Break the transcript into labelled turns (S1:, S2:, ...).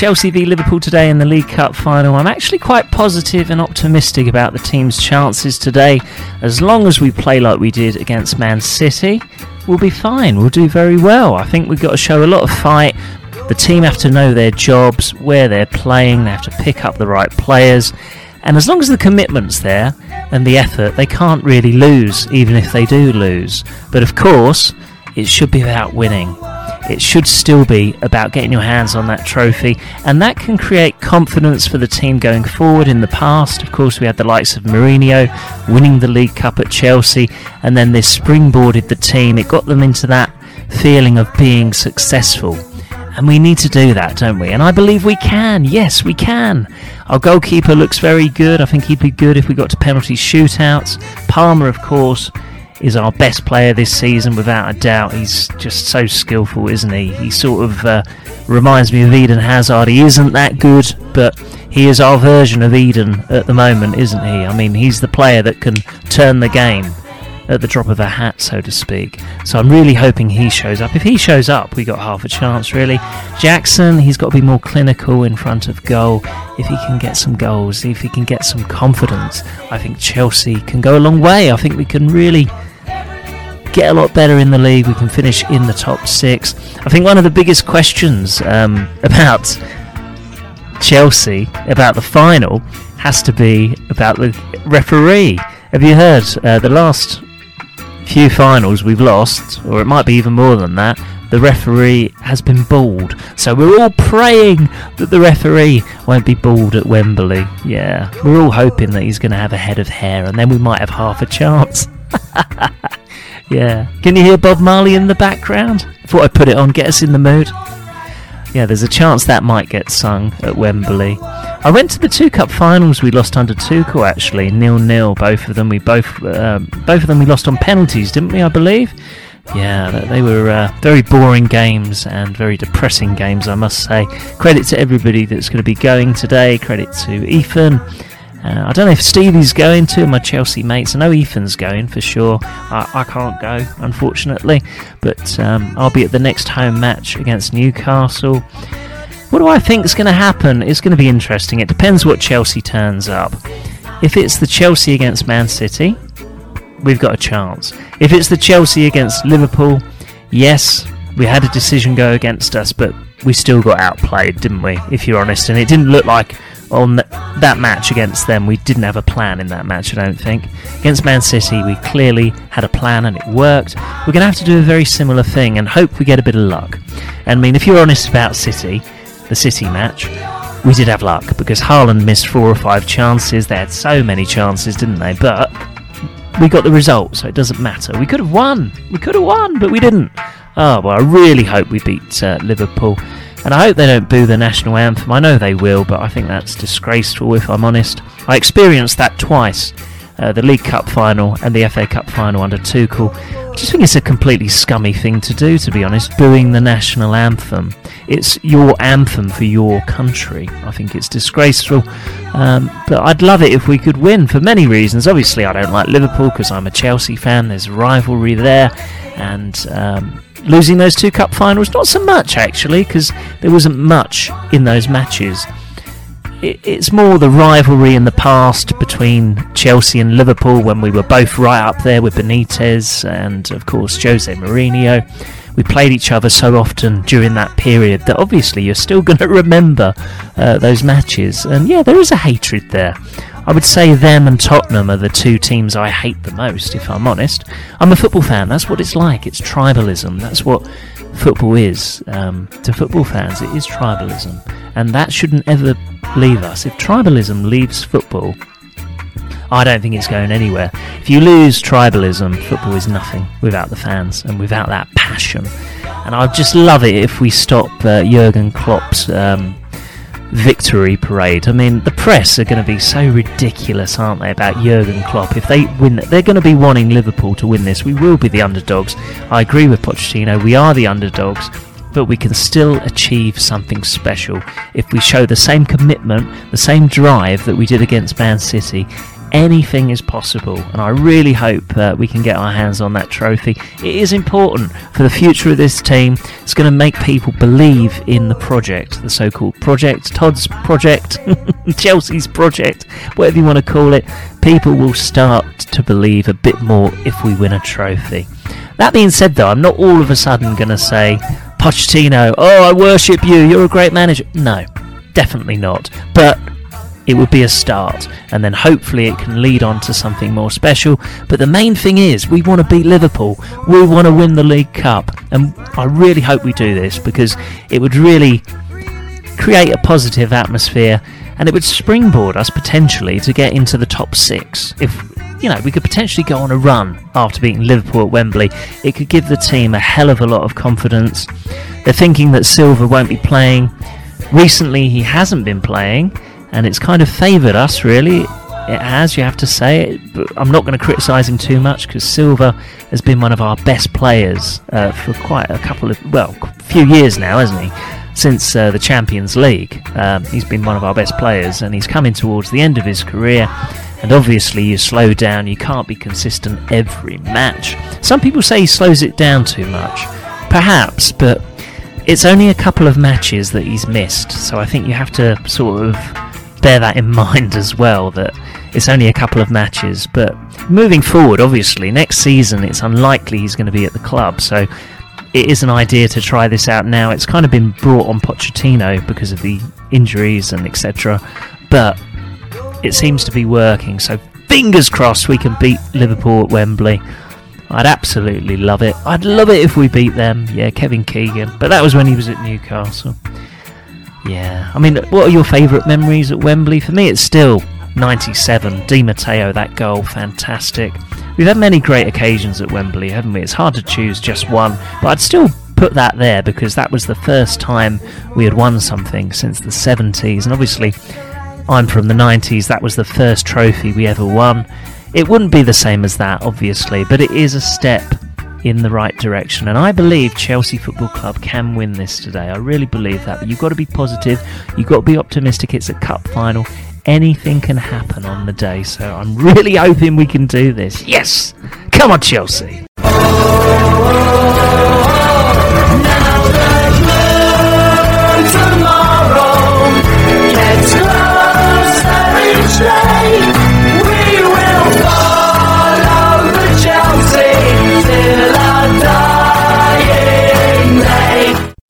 S1: Chelsea v Liverpool today in the League Cup final. I'm actually quite positive and optimistic about the team's chances today. As long as we play like we did against Man City, we'll be fine. We'll do very well. I think we've got to show a lot of fight. The team have to know their jobs, where they're playing, they have to pick up the right players. And as long as the commitment's there and the effort, they can't really lose, even if they do lose. But of course, it should be about winning. It should still be about getting your hands on that trophy, and that can create confidence for the team going forward. In the past, of course, we had the likes of Mourinho winning the League Cup at Chelsea, and then this springboarded the team. It got them into that feeling of being successful. And we need to do that, don't we? And I believe we can. Yes, we can. Our goalkeeper looks very good. I think he'd be good if we got to penalty shootouts. Palmer, of course, is our best player this season without a doubt. He's just so skillful, isn't he? He sort of uh, reminds me of Eden Hazard. He isn't that good, but he is our version of Eden at the moment, isn't he? I mean, he's the player that can turn the game at the drop of a hat, so to speak. So I'm really hoping he shows up. If he shows up, we got half a chance, really. Jackson, he's got to be more clinical in front of goal. If he can get some goals, if he can get some confidence, I think Chelsea can go a long way. I think we can really get a lot better in the league. We can finish in the top six. I think one of the biggest questions um, about Chelsea, about the final, has to be about the referee. Have you heard uh, the last few finals we've lost, or it might be even more than that? The referee has been bald, so we're all praying that the referee won't be bald at Wembley. Yeah, we're all hoping that he's going to have a head of hair, and then we might have half a chance. Yeah. Can you hear Bob Marley in the background? Thought I'd put it on, get us in the mood. Yeah, there's a chance that might get sung at Wembley. I went to the two cup finals. We lost under Tuchel actually, nil nil. Both of them. We both um, both of them we lost on penalties, didn't we? I believe. Yeah, they were uh, very boring games and very depressing games, I must say. Credit to everybody that's going to be going today. Credit to Ethan. Uh, I don't know if Stevie's going to, my Chelsea mates. I know Ethan's going for sure. I, I can't go, unfortunately, but um, I'll be at the next home match against Newcastle. What do I think is going to happen? It's going to be interesting. It depends what Chelsea turns up. If it's the Chelsea against Man City, we've got a chance. If it's the Chelsea against Liverpool, yes, we had a decision go against us, but we still got outplayed, didn't we? If you're honest, and it didn't look like on that match against them, we didn't have a plan in that match, I don't think. Against Man City, we clearly had a plan and it worked. We're going to have to do a very similar thing and hope we get a bit of luck. I mean, if you're honest about City, the City match, we did have luck because Haaland missed four or five chances. They had so many chances, didn't they? But we got the result, so it doesn't matter. We could have won. We could have won, but we didn't. Oh, well, I really hope we beat uh, Liverpool. And I hope they don't boo the national anthem. I know they will, but I think that's disgraceful if I'm honest. I experienced that twice uh, the League Cup final and the FA Cup final under Tuchel. I just think it's a completely scummy thing to do, to be honest, booing the national anthem. It's your anthem for your country. I think it's disgraceful. Um, but I'd love it if we could win for many reasons. Obviously, I don't like Liverpool because I'm a Chelsea fan. There's rivalry there. And. Um, losing those two cup finals, not so much actually, because there wasn't much in those matches. It, it's more the rivalry in the past between Chelsea and Liverpool when we were both right up there with Benitez and, of course, Jose Mourinho. We played each other so often during that period that obviously you're still going to remember uh, those matches. And yeah, there is a hatred there. I would say them and Tottenham are the two teams I hate the most, if I'm honest. I'm a football fan, that's what it's like. It's tribalism, that's what football is. Um, to football fans, it is tribalism. And that shouldn't ever leave us. If tribalism leaves football, I don't think it's going anywhere. If you lose tribalism, football is nothing without the fans and without that passion. And I'd just love it if we stop uh, Jurgen Klopp's um, victory parade. I mean, the press are going to be so ridiculous, aren't they, about Jurgen Klopp? If they win, they're going to be wanting Liverpool to win this. We will be the underdogs. I agree with Pochettino. We are the underdogs, but we can still achieve something special if we show the same commitment, the same drive that we did against Man City anything is possible, and I really hope uh, we can get our hands on that trophy. It is important for the future of this team. It's going to make people believe in the project, the so called project, Todd's project, Chelsea's project, whatever you want to call it. People will start to believe a bit more if we win a trophy. That being said, though, I'm not all of a sudden going to say, Pochettino, oh, I worship you, you're a great manager. No, definitely not. But it would be a start, and then hopefully it can lead on to something more special. But the main thing is, we want to beat Liverpool, we want to win the League Cup, and I really hope we do this because it would really create a positive atmosphere and it would springboard us potentially to get into the top six. If you know, we could potentially go on a run after beating Liverpool at Wembley. It could give the team a hell of a lot of confidence. They're thinking that Silva won't be playing. Recently, he hasn't been playing, and it's kind of favoured us, really. It has, you have to say but I'm not going to criticise him too much because Silva has been one of our best players uh, for quite a couple of, well, a few years now, hasn't he? Since uh, the Champions League, um, he's been one of our best players, and he's coming towards the end of his career. And obviously, you slow down, you can't be consistent every match. Some people say he slows it down too much. Perhaps, but it's only a couple of matches that he's missed, so I think you have to sort of bear that in mind as well that it's only a couple of matches. But moving forward, obviously, next season it's unlikely he's going to be at the club, so it is an idea to try this out now. It's kind of been brought on Pochettino because of the injuries and etc. But it seems to be working, so fingers crossed we can beat Liverpool at Wembley. I'd absolutely love it. I'd love it if we beat them. Yeah, Kevin Keegan. But that was when he was at Newcastle. Yeah. I mean, what are your favourite memories at Wembley? For me, it's still 97. Di Matteo, that goal, fantastic. We've had many great occasions at Wembley, haven't we? It's hard to choose just one, but I'd still put that there because that was the first time we had won something since the 70s. And obviously, I'm from the 90s, that was the first trophy we ever won. It wouldn't be the same as that, obviously, but it is a step in the right direction. And I believe Chelsea Football Club can win this today. I really believe that. But you've got to be positive, you've got to be optimistic. It's a cup final. Anything can happen on the day. So I'm really hoping we can do this. Yes! Come on, Chelsea!